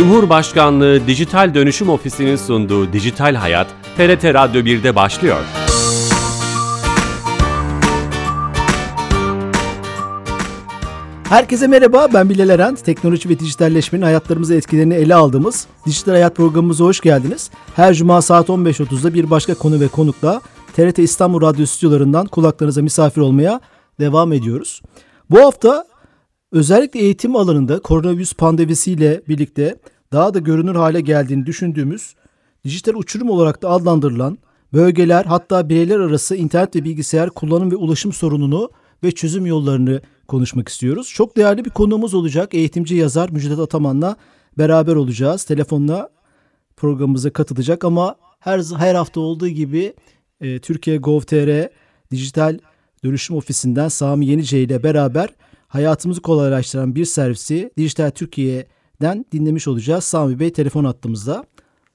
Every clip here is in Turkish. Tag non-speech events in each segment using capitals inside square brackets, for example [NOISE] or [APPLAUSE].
Cumhurbaşkanlığı Dijital Dönüşüm Ofisi'nin sunduğu Dijital Hayat, TRT Radyo 1'de başlıyor. Herkese merhaba, ben Bilal Eren. Teknoloji ve dijitalleşmenin hayatlarımızı etkilerini ele aldığımız Dijital Hayat programımıza hoş geldiniz. Her cuma saat 15.30'da bir başka konu ve konukla TRT İstanbul Radyo stüdyolarından kulaklarınıza misafir olmaya devam ediyoruz. Bu hafta özellikle eğitim alanında koronavirüs pandemisiyle birlikte daha da görünür hale geldiğini düşündüğümüz dijital uçurum olarak da adlandırılan bölgeler hatta bireyler arası internet ve bilgisayar kullanım ve ulaşım sorununu ve çözüm yollarını konuşmak istiyoruz. Çok değerli bir konuğumuz olacak. Eğitimci yazar Müjdat Ataman'la beraber olacağız. Telefonla programımıza katılacak ama her her hafta olduğu gibi e, Türkiye Gov.tr Dijital Dönüşüm Ofisi'nden Sami Yenice ile beraber hayatımızı kolaylaştıran bir servisi Dijital Türkiye'den dinlemiş olacağız. Sami Bey telefon attığımızda.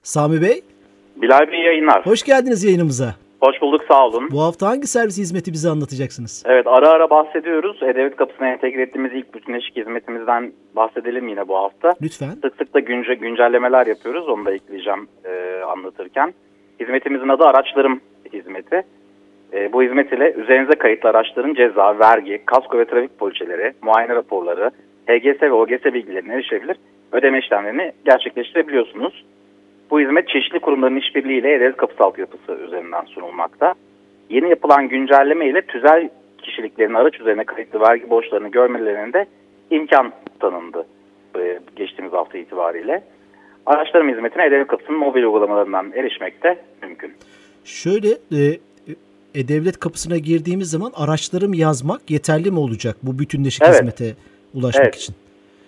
Sami Bey. Bilal Bey yayınlar. Hoş geldiniz yayınımıza. Hoş bulduk sağ olun. Bu hafta hangi servis hizmeti bize anlatacaksınız? Evet ara ara bahsediyoruz. E-Devlet kapısına entegre ettiğimiz ilk bütünleşik hizmetimizden bahsedelim yine bu hafta. Lütfen. Sık sık da günce, güncellemeler yapıyoruz. Onu da ekleyeceğim e, anlatırken. Hizmetimizin adı araçlarım hizmeti. E, bu hizmet ile üzerinize kayıtlı araçların ceza, vergi, kasko ve trafik poliçeleri, muayene raporları, HGS ve OGS bilgilerine erişebilir. Ödeme işlemlerini gerçekleştirebiliyorsunuz. Bu hizmet çeşitli kurumların işbirliğiyle E-Devlet kapısı altyapısı üzerinden sunulmakta. Yeni yapılan güncelleme ile tüzel kişiliklerin araç üzerine kayıtlı vergi borçlarını görmelerinde imkan tanındı e, geçtiğimiz hafta itibariyle. Araçlarım hizmetine E-Devlet kapısının mobil uygulamalarından erişmek de mümkün. Şöyle e, e-Devlet kapısına girdiğimiz zaman araçlarım yazmak yeterli mi olacak bu bütünleşik Evet. hizmete ulaşmak Evet. için?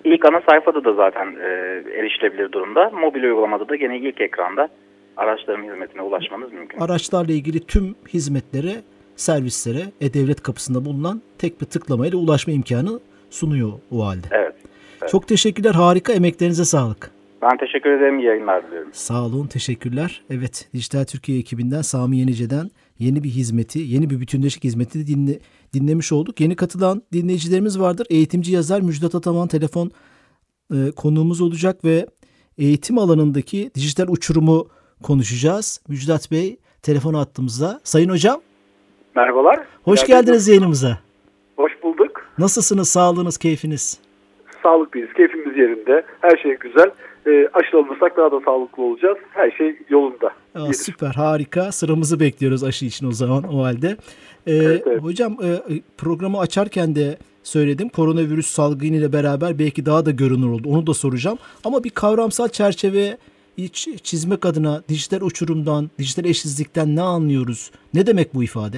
İlk ana sayfada da zaten e, erişilebilir durumda. Mobil uygulamada da gene ilk ekranda araçlarım hizmetine ulaşmanız mümkün. Araçlarla ilgili tüm hizmetlere, servislere e-Devlet kapısında bulunan tek bir tıklamayla ulaşma imkanı sunuyor o halde. Evet. Çok teşekkürler. Harika. Emeklerinize sağlık. Ben teşekkür ederim. İyi yayınlar diliyorum. Sağ olun, teşekkürler. Evet, Dijital Türkiye ekibinden Sami Yenice'den yeni bir hizmeti, yeni bir bütünleşik hizmeti de dinle, dinlemiş olduk. Yeni katılan dinleyicilerimiz vardır. Eğitimci yazar Müjdat Ataman telefon e, konuğumuz olacak ve eğitim alanındaki dijital uçurumu konuşacağız. Müjdat Bey telefon attığımızda. Sayın hocam, Merhabalar. hoş Geldiniz. geldiniz yayınımıza. Hoş bulduk. Nasılsınız, sağlığınız, keyfiniz? Sağlıklıyız. Keyfimiz yerinde. Her şey güzel. E, aşılanırsak daha da sağlıklı olacağız. Her şey yolunda. Aa, Gelir. süper harika sıramızı bekliyoruz aşı için o zaman o halde. Ee, evet. Hocam e, programı açarken de söyledim koronavirüs salgını ile beraber belki daha da görünür oldu onu da soracağım. Ama bir kavramsal çerçeve çizmek adına dijital uçurumdan, dijital eşsizlikten ne anlıyoruz? Ne demek bu ifade?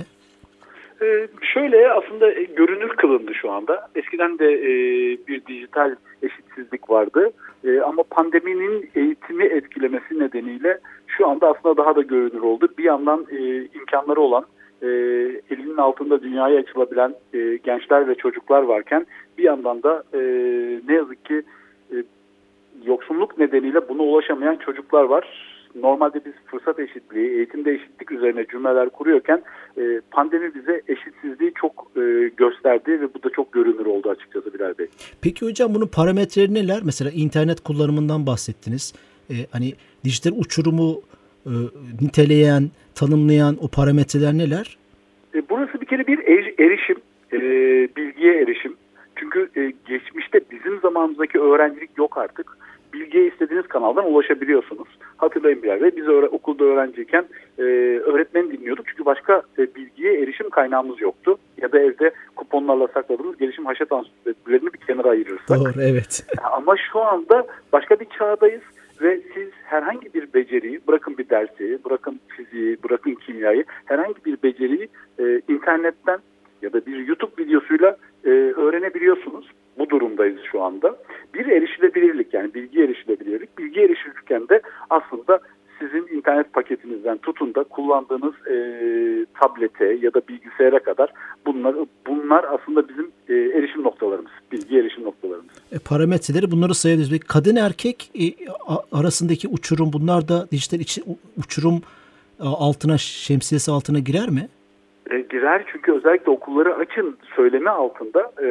E, şöyle aslında görünür kılındı şu anda. Eskiden de e, bir dijital eşitsizlik vardı. E, ama pandeminin eğitimi etkilemesi nedeniyle şu anda aslında daha da görünür oldu. Bir yandan e, imkanları olan, e, elinin altında dünyaya açılabilen e, gençler ve çocuklar varken bir yandan da e, ne yazık ki e, yoksulluk nedeniyle buna ulaşamayan çocuklar var. Normalde biz fırsat eşitliği, eğitimde eşitlik üzerine cümleler kuruyorken e, pandemi bize eşitsizliği çok e, gösterdi ve bu da çok görünür oldu açıkçası Bilal Bey. Peki hocam bunun parametreleri neler? Mesela internet kullanımından bahsettiniz. Ee, hani dijital uçurumu e, niteleyen, tanımlayan o parametreler neler? E, burası bir kere bir er- erişim, e, bilgiye erişim. Çünkü e, geçmişte bizim zamanımızdaki öğrencilik yok artık. Bilgiye istediğiniz kanaldan ulaşabiliyorsunuz. Hatırlayın Bilal Bey, biz öğre- okulda öğrenciyken e, öğretmen dinliyorduk. Çünkü başka e, bilgiye erişim kaynağımız yoktu. Ya da evde kuponlarla sakladığımız gelişim haşet ansiklopedilerini bir kenara ayırırsak. Doğru, evet. [LAUGHS] Ama şu anda başka bir çağdayız ve siz herhangi bir beceriyi, bırakın bir dersi, bırakın fiziği, bırakın kimyayı, herhangi bir beceriyi e, internetten ya da bir YouTube videosuyla e, öğrenebiliyorsunuz. Bu durumdayız şu anda. Bir erişilebilirlik yani bilgi erişilebilirlik. Bilgi erişilirken de aslında sizin internet paketinizden tutun da kullandığınız e, tablete ya da bilgisayara kadar bunlar bunlar aslında bizim e, erişim noktalarımız, bilgi erişim noktalarımız. E, parametreleri bunları sayabiliriz. Kadın erkek e, arasındaki uçurum bunlar da dijital içi, uçurum e, altına şemsiyesi altına girer mi? E, girer çünkü özellikle okulları açın söylemi altında e,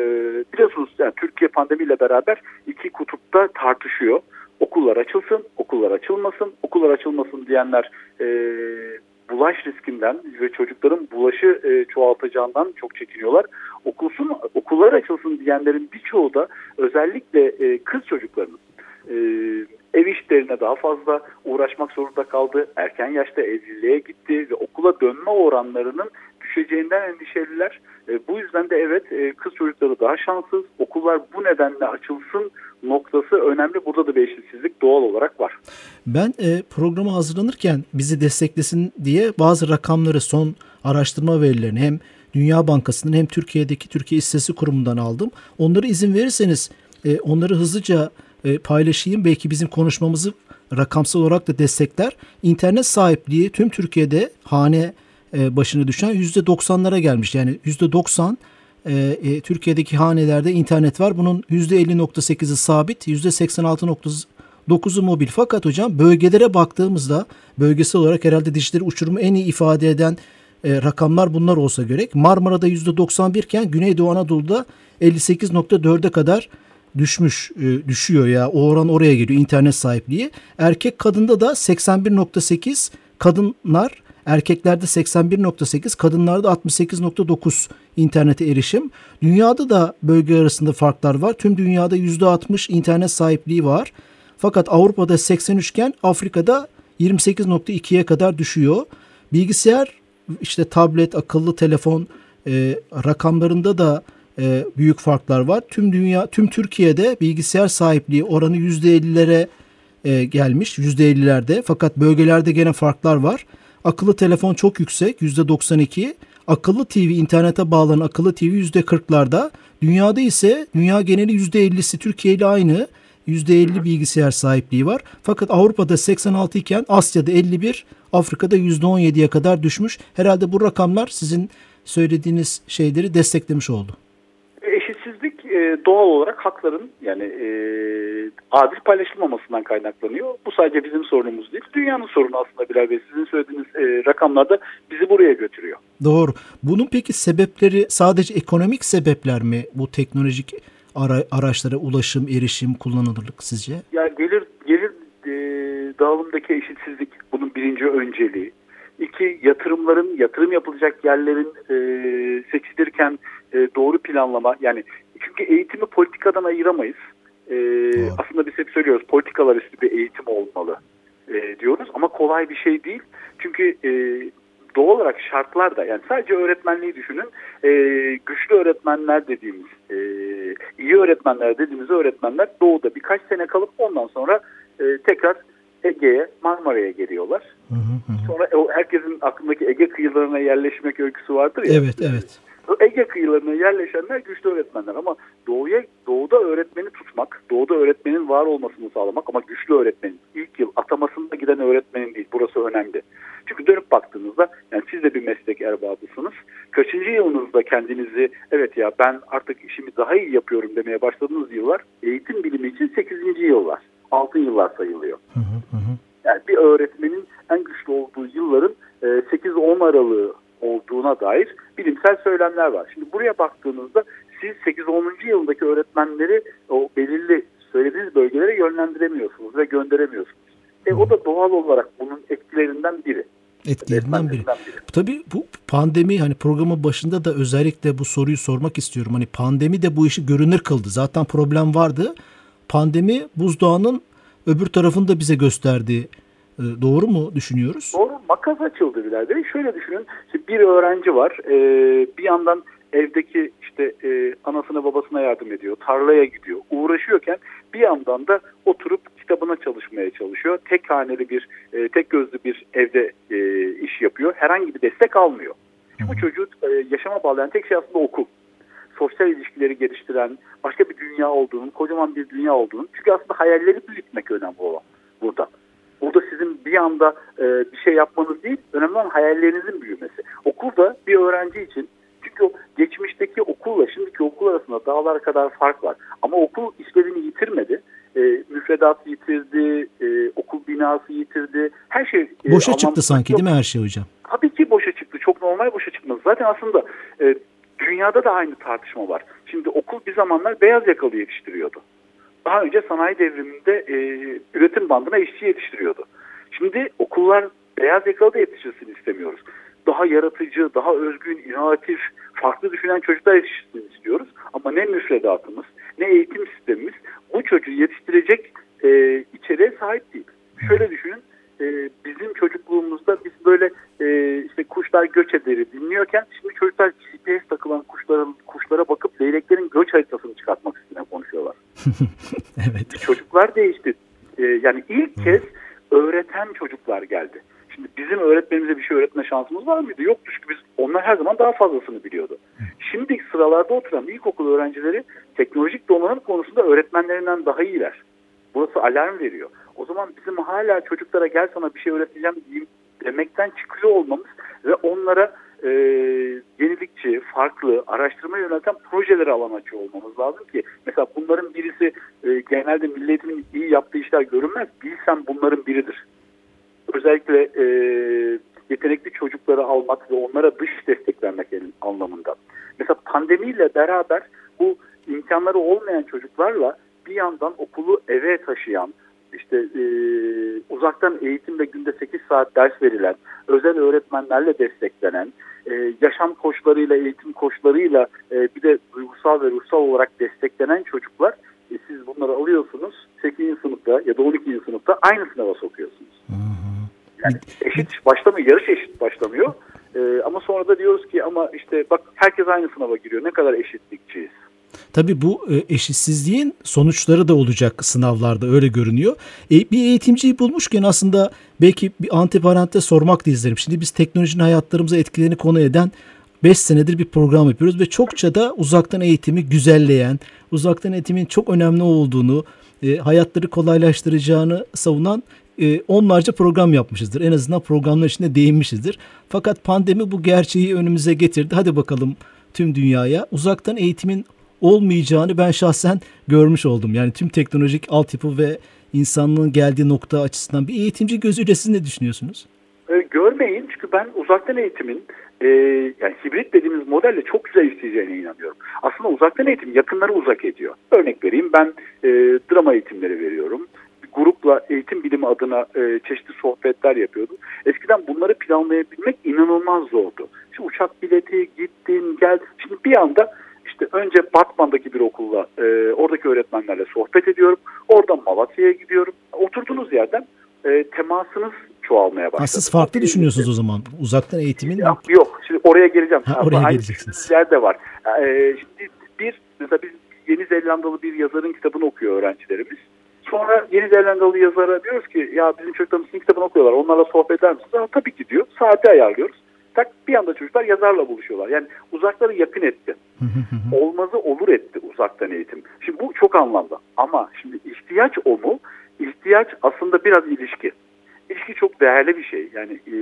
biliyorsunuz yani Türkiye pandemiyle beraber iki kutupta tartışıyor. okullar açılsın, okullar açılmasın, okullar açılmasın diyenler e, bulaş riskinden ve çocukların bulaşı e, çoğaltacağından çok çekiniyorlar. Okulsun, okullar açılsın diyenlerin birçoğu da özellikle e, kız çocuklarının e, ev işlerine daha fazla uğraşmak zorunda kaldı. Erken yaşta evliliğe gitti ve okula dönme oranlarının düşeceğinden endişeliler. E, bu yüzden de evet e, kız çocukları daha şanssız. Okullar bu nedenle açılsın noktası önemli. Burada da bir eşitsizlik doğal olarak var. Ben e, programı hazırlanırken bizi desteklesin diye bazı rakamları son araştırma verilerini hem Dünya Bankası'nın hem Türkiye'deki Türkiye İstatistik Kurumu'ndan aldım. Onları izin verirseniz e, onları hızlıca e, paylaşayım. Belki bizim konuşmamızı rakamsal olarak da destekler. İnternet sahipliği tüm Türkiye'de hane e, başına düşen %90'lara gelmiş. Yani %90 e, e, Türkiye'deki hanelerde internet var. Bunun %50.8'i sabit, %86.9'u mobil. Fakat hocam bölgelere baktığımızda bölgesel olarak herhalde dijital uçurumu en iyi ifade eden e, rakamlar bunlar olsa gerek. Marmara'da %91 iken Güneydoğu Anadolu'da 58.4'e kadar düşmüş e, düşüyor ya o oran oraya geliyor internet sahipliği. Erkek kadında da 81.8 kadınlar erkeklerde 81.8 kadınlarda 68.9 internete erişim. Dünyada da bölge arasında farklar var. Tüm dünyada %60 internet sahipliği var. Fakat Avrupa'da 83 iken Afrika'da 28.2'ye kadar düşüyor. Bilgisayar işte tablet, akıllı telefon e, rakamlarında da e, büyük farklar var. Tüm dünya, tüm Türkiye'de bilgisayar sahipliği oranı %50'lere e, gelmiş. %50'lerde fakat bölgelerde gene farklar var. Akıllı telefon çok yüksek %92. Akıllı TV internete bağlanan akıllı TV %40'larda. Dünyada ise dünya geneli %50'si Türkiye ile aynı. %50 bilgisayar sahipliği var. Fakat Avrupa'da 86 iken Asya'da 51, Afrika'da %17'ye kadar düşmüş. Herhalde bu rakamlar sizin söylediğiniz şeyleri desteklemiş oldu. E, doğal olarak hakların yani e, adil paylaşılmamasından kaynaklanıyor. Bu sadece bizim sorunumuz değil. Dünyanın sorunu aslında Bilal Bey. Sizin söylediğiniz e, rakamlarda bizi buraya götürüyor. Doğru. Bunun peki sebepleri sadece ekonomik sebepler mi bu teknolojik ara, araçlara ulaşım, erişim, kullanılırlık sizce? Ya gelir gelir e, dağılımdaki eşitsizlik bunun birinci önceliği. İki, yatırımların, yatırım yapılacak yerlerin e, seçilirken e, doğru planlama. Yani çünkü eğitimi politikadan ayıramayız. E, aslında biz hep söylüyoruz politikalar üstü bir eğitim olmalı e, diyoruz ama kolay bir şey değil. Çünkü e, doğal olarak şartlar da yani sadece öğretmenliği düşünün. E, güçlü öğretmenler dediğimiz, e, iyi öğretmenler dediğimiz öğretmenler doğuda birkaç sene kalıp ondan sonra e, tekrar Ege'ye, Marmara'ya geliyorlar. Hı hı hı. Sonra herkesin aklındaki Ege kıyılarına yerleşmek öyküsü vardır ya. Evet, evet. Ege kıyılarına yerleşenler güçlü öğretmenler ama doğuya doğuda öğretmeni tutmak, doğuda öğretmenin var olmasını sağlamak ama güçlü öğretmenin ilk yıl atamasında giden öğretmenin değil. Burası önemli. Çünkü dönüp baktığınızda yani siz de bir meslek erbabısınız. Kaçıncı yılınızda kendinizi evet ya ben artık işimi daha iyi yapıyorum demeye başladığınız yıllar eğitim bilimi için 8. yıllar. Altın yıllar sayılıyor. Hı hı hı. Yani bir öğretmenin en güçlü olduğu yılların 8-10 aralığı olduğuna dair bilimsel söylemler var. Şimdi buraya baktığınızda siz 8-10. yılındaki öğretmenleri o belirli söylediğiniz bölgelere yönlendiremiyorsunuz ve gönderemiyorsunuz. E, o da doğal olarak bunun etkilerinden biri. Etkilerinden biri. Tabii bu pandemi hani programın başında da özellikle bu soruyu sormak istiyorum. Hani pandemi de bu işi görünür kıldı. Zaten problem vardı. Pandemi buzdağının öbür tarafını da bize gösterdi. Ee, doğru mu düşünüyoruz? Doğru. Makas açıldı birader. Şöyle düşünün. bir öğrenci var. Ee, bir yandan evdeki işte e, anasına babasına yardım ediyor. Tarlaya gidiyor. Uğraşıyorken bir yandan da oturup kitabına çalışmaya çalışıyor. Tek haneli bir, e, tek gözlü bir evde e, iş yapıyor. Herhangi bir destek almıyor. Bu çocuğu yaşama bağlayan tek şey aslında okul sosyal ilişkileri geliştiren başka bir dünya olduğunu, kocaman bir dünya olduğunu. Çünkü aslında hayalleri büyütmek önemli olan burada. Burada sizin bir anda e, bir şey yapmanız değil, önemli olan hayallerinizin büyümesi. Okulda bir öğrenci için çünkü o geçmişteki okulla şimdiki okul arasında dağlar kadar fark var. Ama okul işlevini yitirmedi. E, müfredat yitirdi, e, okul binası yitirdi. Her şey... E, boşa çıktı sanki yok. değil mi her şey hocam? Tabii ki boşa çıktı. Çok normal boşa çıkması. Zaten aslında dünyada da aynı tartışma var. Şimdi okul bir zamanlar beyaz yakalı yetiştiriyordu. daha önce sanayi devriminde e, üretim bandına işçi yetiştiriyordu. Şimdi okullar beyaz yakalı da yetiştirsin istemiyoruz. Daha yaratıcı, daha özgün, inovatif, farklı düşünen çocuklar yetiştirsin istiyoruz. Ama ne müfredatımız, ne eğitim sistemimiz bu çocuğu yetiştirecek e, içeriğe sahip değil. Şöyle düşünün, e, bizim çocukluğumuzda biz böyle e, işte kuşlar göç ederi dinliyorken şimdi çocuklar GPS takılan kuşlara bakıp leyleklerin göç haritasını çıkartmak üstüne konuşuyorlar. [LAUGHS] evet. Çocuklar değişti. E, yani ilk kez öğreten çocuklar geldi. Şimdi bizim öğretmenimize bir şey öğretme şansımız var mıydı? Yoktu çünkü biz onlar her zaman daha fazlasını biliyordu. Şimdi sıralarda oturan ilkokul öğrencileri teknolojik donanım konusunda öğretmenlerinden daha iyiler. Burası alarm veriyor. O zaman bizim hala çocuklara gel sana bir şey öğreteceğim diyeyim demekten çıkıyor olmamız ve onlara e, yenilikçi, farklı, araştırma yönelten projeleri alan açıyor olmamız lazım ki mesela bunların birisi e, genelde milletimin iyi yaptığı işler görünmez. Bilsem bunların biridir. Özellikle e, yetenekli çocukları almak ve onlara dış destek vermek anlamında. Mesela pandemiyle beraber bu imkanları olmayan çocuklarla bir yandan okulu eve taşıyan, işte e, uzaktan eğitimde günde 8 saat ders verilen, özel öğretmenlerle desteklenen, e, yaşam koçlarıyla, eğitim koçlarıyla e, bir de duygusal ve ruhsal olarak desteklenen çocuklar e, siz bunları alıyorsunuz 8. sınıfta ya da 12. sınıfta aynı sınava sokuyorsunuz. Yani eşit başlamıyor, yarış eşit başlamıyor. E, ama sonra da diyoruz ki ama işte bak herkes aynı sınava giriyor. Ne kadar eşitlikçiyiz. Tabii bu e, eşitsizliğin sonuçları da olacak sınavlarda öyle görünüyor. E, bir eğitimciyi bulmuşken aslında belki bir antiparantez sormak da isterim. Şimdi biz teknolojinin hayatlarımıza etkilerini konu eden 5 senedir bir program yapıyoruz ve çokça da uzaktan eğitimi güzelleyen, uzaktan eğitimin çok önemli olduğunu, e, hayatları kolaylaştıracağını savunan onlarca program yapmışızdır. En azından programlar içinde değinmişizdir. Fakat pandemi bu gerçeği önümüze getirdi. Hadi bakalım tüm dünyaya uzaktan eğitimin olmayacağını ben şahsen görmüş oldum. Yani tüm teknolojik altyapı ve insanlığın geldiği nokta açısından bir eğitimci gözüyle siz ne düşünüyorsunuz? E, görmeyin çünkü ben uzaktan eğitimin e, yani hibrit dediğimiz modelle çok güzel isteyeceğine inanıyorum. Aslında uzaktan eğitim yakınları uzak ediyor. Örnek vereyim ben e, drama eğitimleri veriyorum. Grupla eğitim bilimi adına e, çeşitli sohbetler yapıyordum. Eskiden bunları planlayabilmek inanılmaz zordu. Şimdi uçak bileti, gittin, gel. Şimdi bir anda işte önce Batman'daki bir okulla e, oradaki öğretmenlerle sohbet ediyorum. Oradan Malatya'ya gidiyorum. Oturduğunuz yerden e, temasınız çoğalmaya başladı. Ha, siz farklı düşünüyorsunuz o zaman uzaktan eğitimin. Yok, yok. şimdi oraya geleceğim. Ha, oraya Aynı geleceksiniz. Yerde var. E, şimdi bir mesela biz Yeni Zelandalı bir yazarın kitabını okuyor öğrencilerimiz. Sonra Yeni Zelandalı yazara diyoruz ki ya bizim çocuklarımız kitabını okuyorlar onlarla sohbet eder misiniz? Ha, tabii ki diyor. Saati ayarlıyoruz tak bir anda çocuklar yazarla buluşuyorlar. Yani uzakları yakın etti. [LAUGHS] Olmazı olur etti uzaktan eğitim. Şimdi bu çok anlamda. Ama şimdi ihtiyaç o mu? İhtiyaç aslında biraz ilişki. İlişki çok değerli bir şey. Yani e,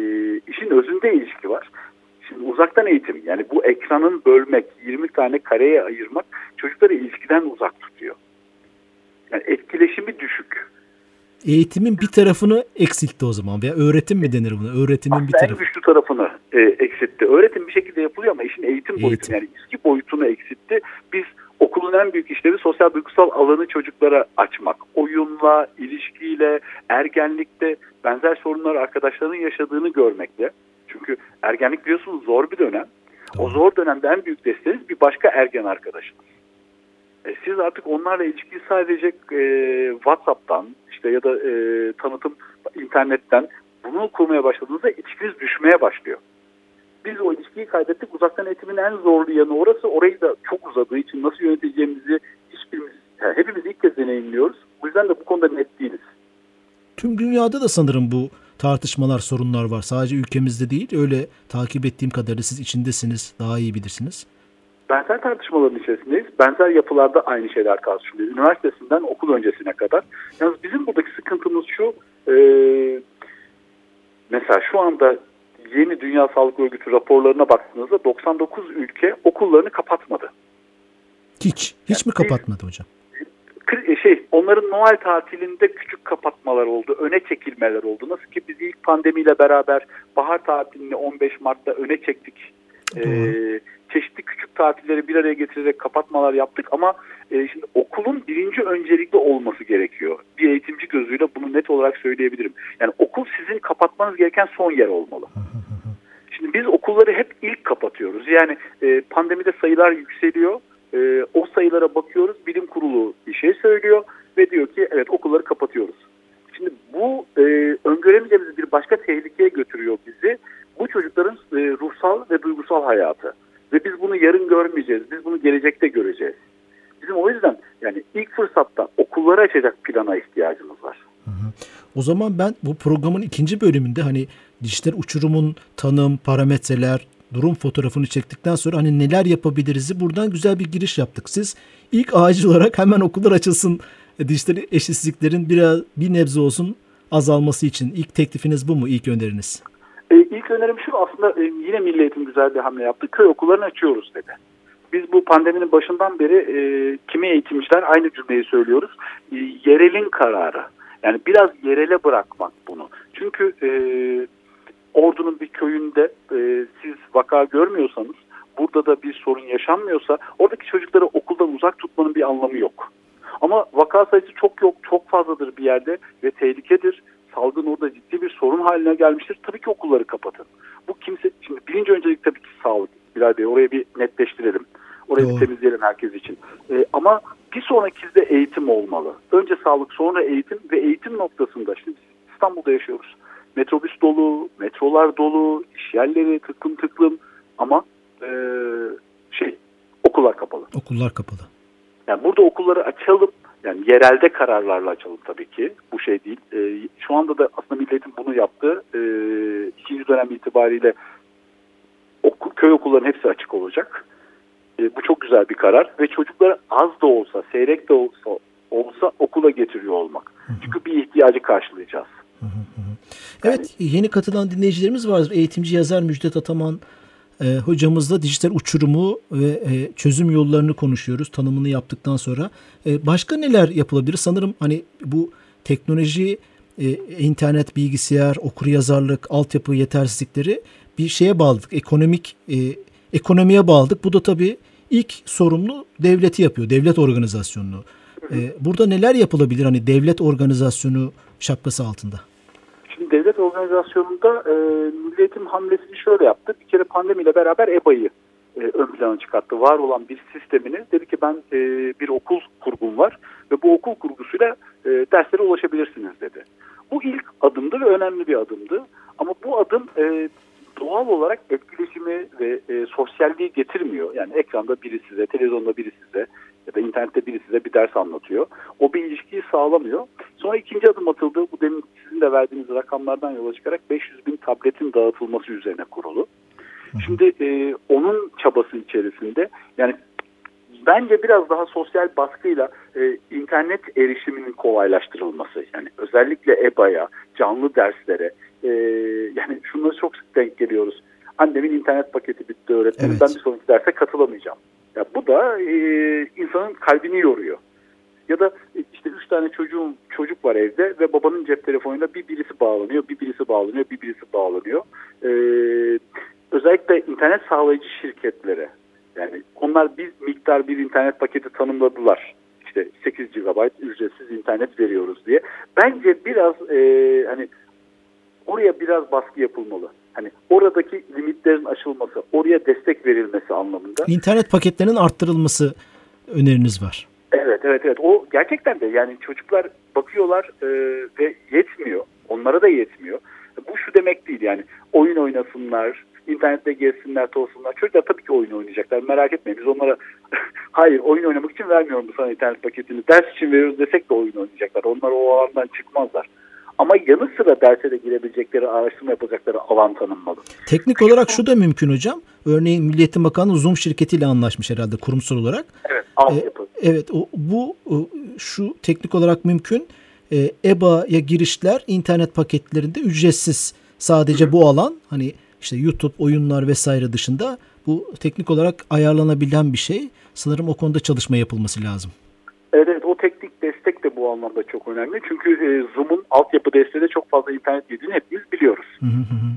işin özünde ilişki var. Şimdi uzaktan eğitim yani bu ekranın bölmek, 20 tane kareye ayırmak çocukları ilişkiden uzak tutuyor. Yani etkileşimi düşük eğitimin bir tarafını eksiltti o zaman veya öğretim mi denir buna? Öğretimin Aslında bir tarafı. En güçlü tarafını e, eksiltti. Öğretim bir şekilde yapılıyor ama işin eğitim, eğitim. boyutu yani ilişki boyutunu eksiltti. Biz okulun en büyük işlevi sosyal duygusal alanı çocuklara açmak. Oyunla, ilişkiyle, ergenlikte benzer sorunlar arkadaşlarının yaşadığını görmekle. Çünkü ergenlik biliyorsunuz zor bir dönem. Doğru. O zor dönemde en büyük desteğiniz bir başka ergen arkadaşınız. E, siz artık onlarla ilişkiyi sadece e, WhatsApp'tan işte ya da e, tanıtım internetten bunu kurmaya başladığınızda ilişkiniz düşmeye başlıyor. Biz o ilişkiyi kaybettik. Uzaktan eğitimin en zorlu yanı orası. Orayı da çok uzadığı için nasıl yöneteceğimizi hiçbirimiz, yani hepimiz ilk kez deneyimliyoruz. Bu yüzden de bu konuda net değiliz. Tüm dünyada da sanırım bu tartışmalar, sorunlar var. Sadece ülkemizde değil. Öyle takip ettiğim kadarıyla siz içindesiniz. Daha iyi bilirsiniz benzer tartışmaların içerisindeyiz. Benzer yapılarda aynı şeyler tartışılıyor. Üniversitesinden okul öncesine kadar. Yalnız bizim buradaki sıkıntımız şu. E, mesela şu anda yeni Dünya Sağlık Örgütü raporlarına baktığınızda 99 ülke okullarını kapatmadı. Hiç. Hiç yani mi kapatmadı hocam? E, şey, onların Noel tatilinde küçük kapatmalar oldu, öne çekilmeler oldu. Nasıl ki biz ilk pandemiyle beraber bahar tatilini 15 Mart'ta öne çektik. Ee, çeşitli küçük tatilleri bir araya getirerek kapatmalar yaptık ama e, şimdi okulun birinci öncelikli olması gerekiyor. Bir eğitimci gözüyle bunu net olarak söyleyebilirim. Yani okul sizin kapatmanız gereken son yer olmalı. [LAUGHS] Şimdi biz okulları hep ilk kapatıyoruz. Yani e, pandemide sayılar yükseliyor. E, o sayılara bakıyoruz. Bilim kurulu bir şey söylüyor ve diyor ki evet okulları kapatıyoruz. Şimdi bu e, öngöremeyeceğimiz bir başka tehlikeye götürüyor bizi. Bu çocukların e, ruhsal ve duygusal hayatı. Ve biz bunu yarın görmeyeceğiz. Biz bunu gelecekte göreceğiz. Bizim o yüzden yani ilk fırsatta okulları açacak plana ihtiyacımız var. O zaman ben bu programın ikinci bölümünde hani dijital uçurumun tanım, parametreler, durum fotoğrafını çektikten sonra hani neler yapabiliriz'i buradan güzel bir giriş yaptık. Siz ilk acil olarak hemen okullar açılsın e, dijital eşitsizliklerin biraz bir nebze olsun azalması için ilk teklifiniz bu mu ilk öneriniz? E, ilk önerim şu aslında e, yine Milli Eğitim güzel bir hamle yaptı. Köy okullarını açıyoruz dedi. Biz bu pandeminin başından beri e, kimi eğitimciler aynı cümleyi söylüyoruz. E, yerelin kararı. Yani biraz yerele bırakmak bunu. Çünkü e, Ordu'nun bir köyünde e, siz vaka görmüyorsanız burada da bir sorun yaşanmıyorsa oradaki çocukları okuldan uzak tutmanın bir anlamı yok. Ama vaka sayısı çok yok, çok fazladır bir yerde ve tehlikedir. Salgın orada ciddi bir sorun haline gelmiştir. Tabii ki okulları kapatın. Bu kimse, şimdi birinci öncelik tabii ki sağlık. Bilal Bey orayı bir netleştirelim. Orayı Doğru. bir temizleyelim herkes için. Ee, ama bir sonrakizde eğitim olmalı. Önce sağlık sonra eğitim ve eğitim noktasında şimdi İstanbul'da yaşıyoruz. Metrobüs dolu, metrolar dolu, iş yerleri tıklım tıklım ama e, şey okullar kapalı. Okullar kapalı. Yani burada okulları açalım. Yani yerelde kararlarla açalım tabii ki. Bu şey değil. E, şu anda da aslında milletin bunu yaptı. E, ikinci dönem itibariyle oku, köy okullarının hepsi açık olacak. E, bu çok güzel bir karar. Ve çocukları az da olsa, seyrek de olsa, olsa okula getiriyor olmak. Çünkü bir ihtiyacı karşılayacağız. Evet yeni katılan dinleyicilerimiz vardır. Eğitimci yazar Müjdat Ataman e, hocamızla dijital uçurumu ve e, çözüm yollarını konuşuyoruz tanımını yaptıktan sonra. E, başka neler yapılabilir? Sanırım hani bu teknoloji, e, internet, bilgisayar, okur yazarlık, altyapı yetersizlikleri bir şeye bağladık. Ekonomik e, ekonomiye bağladık. Bu da tabii ilk sorumlu devleti yapıyor. Devlet organizasyonunu. E, burada neler yapılabilir hani devlet organizasyonu şapkası altında? Devlet organizasyonunda e, Milli hamlesini şöyle yaptı. Bir kere pandemiyle beraber EBA'yı e, ön plana çıkarttı. Var olan bir sistemini dedi ki ben e, bir okul kurgum var ve bu okul kurgusuyla e, derslere ulaşabilirsiniz dedi. Bu ilk adımdı ve önemli bir adımdı. Ama bu adım e, doğal olarak etkileşimi ve e, sosyalliği getirmiyor. Yani ekranda biri size, televizyonda biri size ya da internette biri size bir ders anlatıyor. O bir ilişkiyi sağlamıyor. Sonra ikinci adım atıldı. Bu demin sizin de verdiğiniz rakamlardan yola çıkarak 500 bin tabletin dağıtılması üzerine kurulu. Şimdi e, onun çabası içerisinde yani bence biraz daha sosyal baskıyla e, internet erişiminin kolaylaştırılması yani özellikle EBA'ya, canlı derslere e, yani şunları çok sık denk geliyoruz. Annemin internet paketi bitti öğretmenim Evet. ben bir sonraki derse katılamayacağım. Ya bu da e, insanın kalbini yoruyor. Ya da işte üç tane çocuğum çocuk var evde ve babanın cep telefonuyla bir birisi bağlanıyor, bir birisi bağlanıyor, bir birisi bağlanıyor. Ee, özellikle internet sağlayıcı şirketlere yani onlar bir miktar bir internet paketi tanımladılar. İşte 8 GB ücretsiz internet veriyoruz diye. Bence biraz e, hani oraya biraz baskı yapılmalı. Hani oradaki limitlerin aşılması, oraya destek verilmesi anlamında. İnternet paketlerinin arttırılması öneriniz var. Evet evet evet o gerçekten de yani çocuklar bakıyorlar e, ve yetmiyor. Onlara da yetmiyor. Bu şu demek değil yani oyun oynasınlar, internette gezsinler, tozsunlar. Çocuklar tabii ki oyun oynayacaklar merak etmeyin. Biz onlara [LAUGHS] hayır oyun oynamak için vermiyorum bu sana internet paketini. Ders için veriyoruz desek de oyun oynayacaklar. Onlar o alandan çıkmazlar. Ama yanı sıra derse de girebilecekleri, araştırma yapacakları alan tanınmalı. Teknik olarak şu da mümkün hocam. Örneğin Milli Eğitim Bakanlığı Zoom şirketiyle anlaşmış herhalde kurumsal olarak. Evet, altyapı. Evet o, bu o, şu teknik olarak mümkün. E, EBA'ya girişler internet paketlerinde ücretsiz. Sadece bu alan hani işte YouTube oyunlar vesaire dışında bu teknik olarak ayarlanabilen bir şey. Sanırım o konuda çalışma yapılması lazım. Evet, evet o teknik destek de bu anlamda çok önemli. Çünkü e, Zoom'un altyapı desteği de çok fazla internet yediğini hepimiz biliyoruz. Hı hı hı.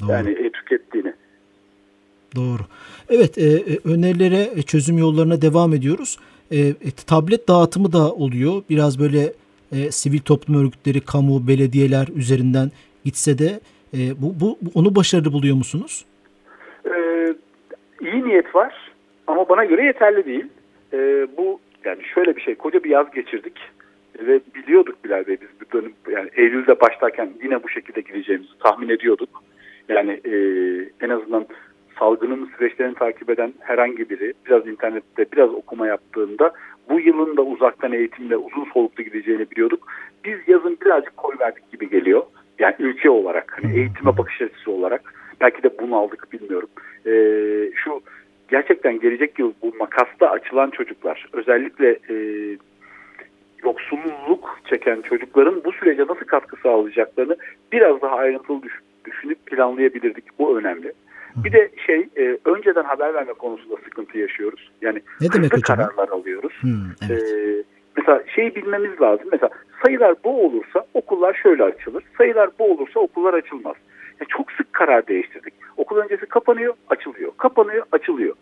Doğru. Yani e, tükettiğini. Doğru. Evet, e, e önerilere, e, çözüm yollarına devam ediyoruz. E, e, tablet dağıtımı da oluyor. Biraz böyle e, sivil toplum örgütleri, kamu, belediyeler üzerinden gitse de e, bu, bu onu başarılı buluyor musunuz? Ee, iyi niyet var ama bana göre yeterli değil. Ee, bu yani şöyle bir şey, koca bir yaz geçirdik ve biliyorduk Bilal Bey biz bir dönüm yani Eylül'de başlarken yine bu şekilde gideceğimizi tahmin ediyorduk. Yani e, en azından salgının süreçlerini takip eden herhangi biri biraz internette biraz okuma yaptığında bu yılın da uzaktan eğitimle uzun soluklu gideceğini biliyorduk. Biz yazın birazcık koy verdik gibi geliyor. Yani ülke olarak, hani eğitime bakış açısı olarak belki de bunu aldık bilmiyorum. Ee, şu gerçekten gelecek yıl bu makasta açılan çocuklar özellikle e, yoksulluk çeken çocukların bu sürece nasıl katkı sağlayacaklarını biraz daha ayrıntılı düşünüp planlayabilirdik. Bu önemli. Bir de şey e, önceden haber verme konusunda sıkıntı yaşıyoruz. Yani ne demek kararlar alıyoruz. Hmm, evet. ee, mesela şeyi bilmemiz lazım. Mesela sayılar bu olursa okullar şöyle açılır. Sayılar bu olursa okullar açılmaz. Yani çok sık karar değiştirdik. Okul öncesi kapanıyor, açılıyor. Kapanıyor, açılıyor.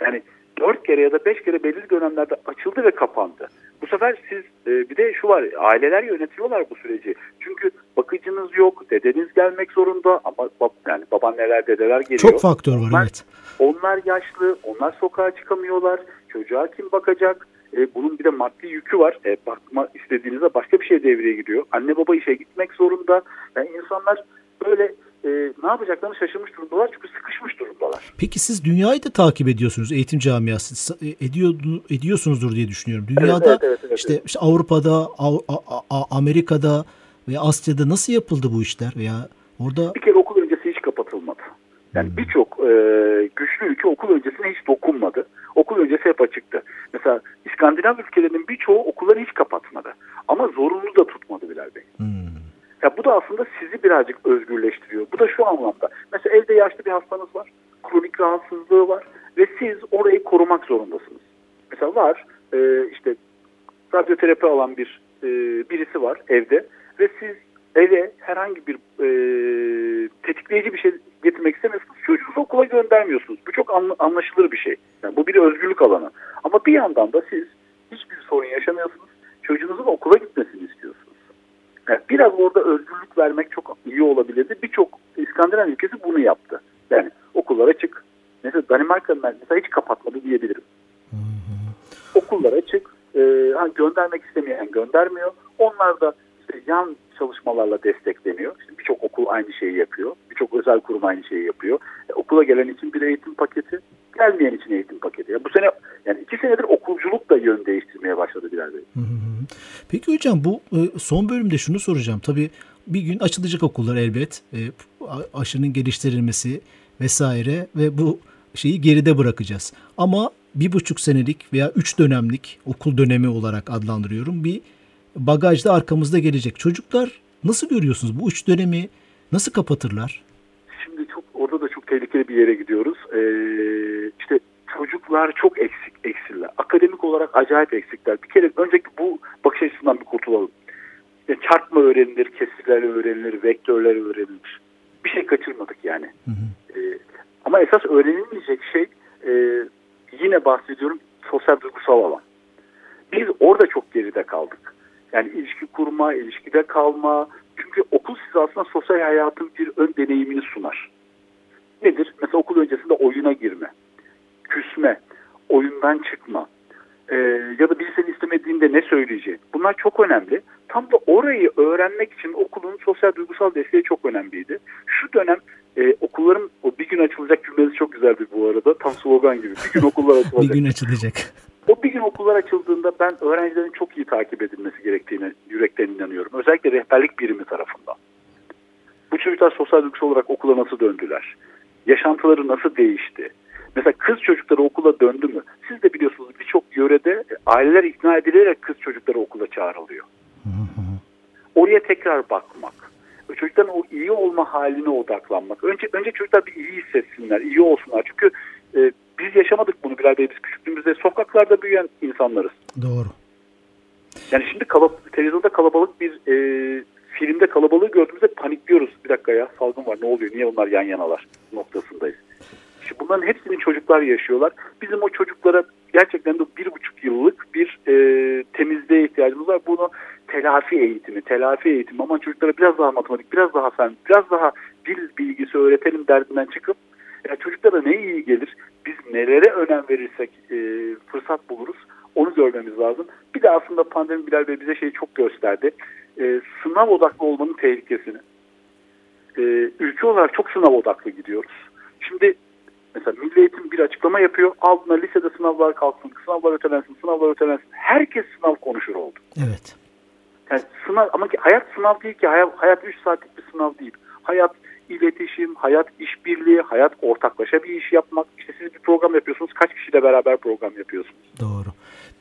Yani dört kere ya da beş kere belirli dönemlerde açıldı ve kapandı. Bu sefer siz e, bir de şu var aileler yönetiyorlar bu süreci. Çünkü bakıcınız yok, dedeniz gelmek zorunda ama bab, yani babaanneler, dedeler geliyor. Çok faktör var onlar, evet. Onlar yaşlı, onlar sokağa çıkamıyorlar. Çocuğa kim bakacak? E, bunun bir de maddi yükü var. E, bakma istediğinizde başka bir şey devreye giriyor. Anne baba işe gitmek zorunda. Yani insanlar böyle e, ne yapacaklarını şaşırmış durumdalar çünkü sıkışmış durumdalar. Peki siz dünyayı da takip ediyorsunuz eğitim camiası e, ediyor ediyorsunuzdur diye düşünüyorum. Dünyada evet, evet, evet, işte, işte Avrupa'da, Av, A, A, Amerika'da ve Asya'da nasıl yapıldı bu işler veya orada bir kere okul öncesi hiç kapatılmadı. Yani hmm. birçok e, güçlü ülke okul öncesine hiç dokunmadı. Okul öncesi hep açıktı. Mesela İskandinav ülkelerinin birçoğu okulları hiç kapatmadı. Ama zorunlu da tutmadı Bilal Bey. Hmm. Ya bu da aslında sizi birazcık özgürleştiriyor. Bu da şu anlamda. Mesela evde yaşlı bir hastanız var. Kronik rahatsızlığı var. Ve siz orayı korumak zorundasınız. Mesela var e, işte radyoterapi alan bir e, birisi var evde. Ve siz eve herhangi bir e, tetikleyici bir şey getirmek istemiyorsunuz. Çocuğunuzu okula göndermiyorsunuz. Bu çok anlaşılır bir şey. Yani bu bir özgürlük alanı. Ama bir yandan da siz hiçbir sorun yaşamıyorsunuz. Çocuğunuzun okula gitmesini istiyorsunuz. Yani biraz orada özgürlük vermek çok iyi olabilirdi. Birçok İskandinav ülkesi bunu yaptı. Yani okullar açık. Mesela Danimarka mesela hiç kapatmadı diyebilirim. Hı hı. Okullar açık. E, göndermek istemeyen göndermiyor. Onlar da yan çalışmalarla destekleniyor. İşte Birçok okul aynı şeyi yapıyor. Birçok özel kurum aynı şeyi yapıyor. E, okula gelen için bir eğitim paketi, gelmeyen için eğitim paketi. Ya bu sene yani iki senedir okulculuk da yön değiştirmeye başladı Bilal Bey. Peki hocam bu e, son bölümde şunu soracağım. Tabii bir gün açılacak okullar elbet. E, aşının geliştirilmesi vesaire ve bu şeyi geride bırakacağız. Ama bir buçuk senelik veya üç dönemlik okul dönemi olarak adlandırıyorum. Bir bagajda arkamızda gelecek. Çocuklar nasıl görüyorsunuz bu üç dönemi nasıl kapatırlar? Şimdi çok orada da çok tehlikeli bir yere gidiyoruz. Ee, işte çocuklar çok eksik eksiller. Akademik olarak acayip eksikler. Bir kere önceki bu bakış açısından bir kurtulalım. İşte çarpma öğrenilir, kesirler öğrenilir, vektörler öğrenilir. Bir şey kaçırmadık yani. Hı hı. Ee, ama esas öğrenilmeyecek şey e, yine bahsediyorum sosyal duygusal alan. Biz orada çok geride kaldık. Yani ilişki kurma, ilişkide kalma. Çünkü okul size aslında sosyal hayatın bir ön deneyimini sunar. Nedir? Mesela okul öncesinde oyuna girme, küsme, oyundan çıkma e, ya da biri seni istemediğinde ne söyleyeceği. Bunlar çok önemli. Tam da orayı öğrenmek için okulun sosyal duygusal desteği çok önemliydi. Şu dönem e, okulların o bir gün açılacak cümlesi çok güzeldi bu arada. Tam slogan gibi. Bir gün okullar açılacak. [LAUGHS] bir gün açılacak. O bir gün okullar açıldığında ben öğrencilerin çok iyi takip edilmesi gerektiğine yürekten inanıyorum. Özellikle rehberlik birimi tarafından. Bu çocuklar sosyal duygusal olarak okula nasıl döndüler? Yaşantıları nasıl değişti? Mesela kız çocukları okula döndü mü? Siz de biliyorsunuz birçok yörede aileler ikna edilerek kız çocukları okula çağrılıyor. Oraya tekrar bakmak. Çocukların o iyi olma haline odaklanmak. Önce önce çocuklar bir iyi hissetsinler, iyi olsunlar. Çünkü e, biz yaşamadık bunu Bilal Bey. Biz küçüklüğümüzde sokaklarda büyüyen insanlarız. Doğru. Yani şimdi kalab televizyonda kalabalık bir e, filmde kalabalığı gördüğümüzde panikliyoruz. Bir dakika ya salgın var ne oluyor niye onlar yan yanalar noktasındayız. Şimdi bunların hepsini çocuklar yaşıyorlar. Bizim o çocuklara gerçekten de bir buçuk yıllık bir e, temizliğe ihtiyacımız var. Bunu telafi eğitimi, telafi eğitimi ama çocuklara biraz daha matematik, biraz daha fen, biraz daha dil bilgisi öğretelim derdinden çıkıp yani çocuklara ne iyi gelir, biz nelere önem verirsek e, fırsat buluruz onu görmemiz lazım. Bir de aslında pandemi Bilal Bey bize şeyi çok gösterdi. E, sınav odaklı olmanın tehlikesini. E, ülke olarak çok sınav odaklı gidiyoruz. Şimdi mesela Milli Eğitim bir açıklama yapıyor. Altına lisede sınavlar kalksın, sınavlar ötelensin, sınavlar ötelensin. Herkes sınav konuşur oldu. Evet. Yani sınav ama ki hayat sınav değil ki. Hayat, hayat 3 saatlik bir sınav değil. Hayat iletişim, hayat işbirliği, hayat ortaklaşa bir iş yapmak. İşte siz bir program yapıyorsunuz. Kaç kişiyle beraber program yapıyorsunuz? Doğru.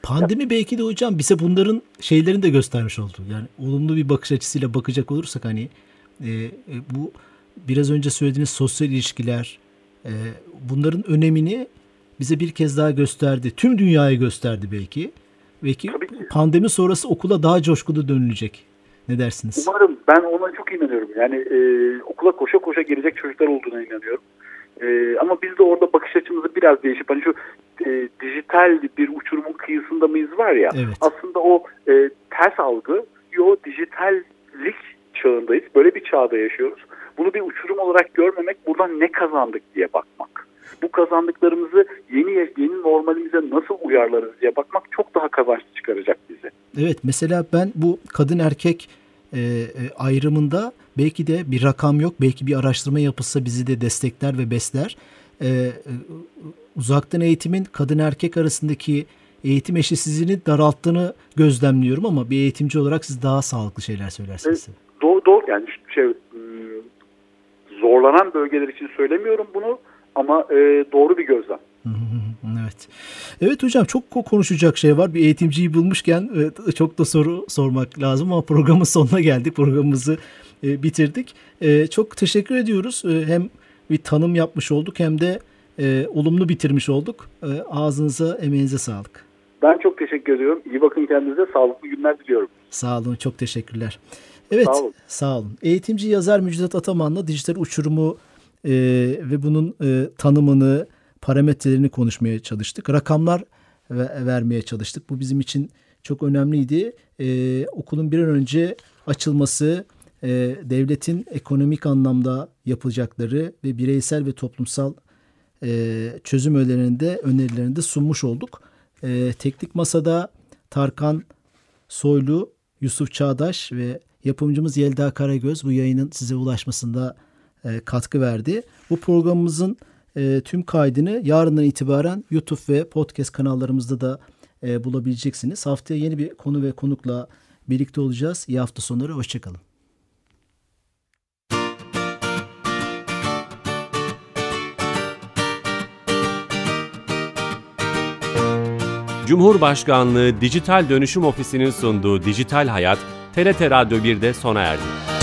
Pandemi ya. belki de hocam bize bunların şeylerini de göstermiş oldu. Yani olumlu bir bakış açısıyla bakacak olursak hani e, e, bu biraz önce söylediğiniz sosyal ilişkiler e, bunların önemini bize bir kez daha gösterdi. Tüm dünyaya gösterdi belki. Belki pandemi sonrası okula daha coşkulu dönülecek. Ne dersiniz? Umarım. Ben ona çok inanıyorum. Yani e, okula koşa koşa gelecek çocuklar olduğuna inanıyorum. E, ama biz de orada bakış açımızı biraz değişip hani şu e, dijital bir uçurumun kıyısında mıyız var ya evet. aslında o e, ters algı yo dijitallik çağındayız. Böyle bir çağda yaşıyoruz. Bunu bir uçurum olarak görmemek buradan ne kazandık diye bakmak. Bu kazandıklarımızı yeni yeni normalimize nasıl uyarlarız diye bakmak çok daha kazançlı çıkaracak bize. Evet mesela ben bu kadın erkek e, ayrımında belki de bir rakam yok. Belki bir araştırma yapılsa bizi de destekler ve besler. E, uzaktan eğitimin kadın erkek arasındaki eğitim eşitsizliğini daralttığını gözlemliyorum ama bir eğitimci olarak siz daha sağlıklı şeyler söylersiniz. Evet, doğru, doğru yani şey zorlanan bölgeler için söylemiyorum bunu ama e, doğru bir gözlem. Evet. Evet hocam çok konuşacak şey var. Bir eğitimciyi bulmuşken e, çok da soru sormak lazım ama programın [LAUGHS] sonuna geldik. Programımızı e, bitirdik. E, çok teşekkür ediyoruz. Hem bir tanım yapmış olduk hem de olumlu bitirmiş olduk. Ağzınıza, emeğinize sağlık. Ben çok teşekkür ediyorum. İyi bakın kendinize. Sağlıklı günler diliyorum. Sağ olun. Çok teşekkürler. Evet. Sağ olun. Sağ olun. Eğitimci yazar Müjdat Ataman'la dijital uçurumu e, ve bunun e, tanımını, parametrelerini konuşmaya çalıştık. Rakamlar vermeye çalıştık. Bu bizim için çok önemliydi. Ee, okulun bir an önce açılması, e, devletin ekonomik anlamda yapılacakları ve bireysel ve toplumsal e, çözüm önerilerinde önerilerini de sunmuş olduk. E, teknik masada Tarkan Soylu, Yusuf Çağdaş ve yapımcımız Yelda Karagöz bu yayının size ulaşmasında e, katkı verdi. Bu programımızın e, tüm kaydını yarından itibaren YouTube ve podcast kanallarımızda da e, bulabileceksiniz. Haftaya yeni bir konu ve konukla birlikte olacağız. İyi hafta sonları, hoşçakalın. Cumhurbaşkanlığı Dijital Dönüşüm Ofisi'nin sunduğu Dijital Hayat, TRT Radyo 1'de sona erdi.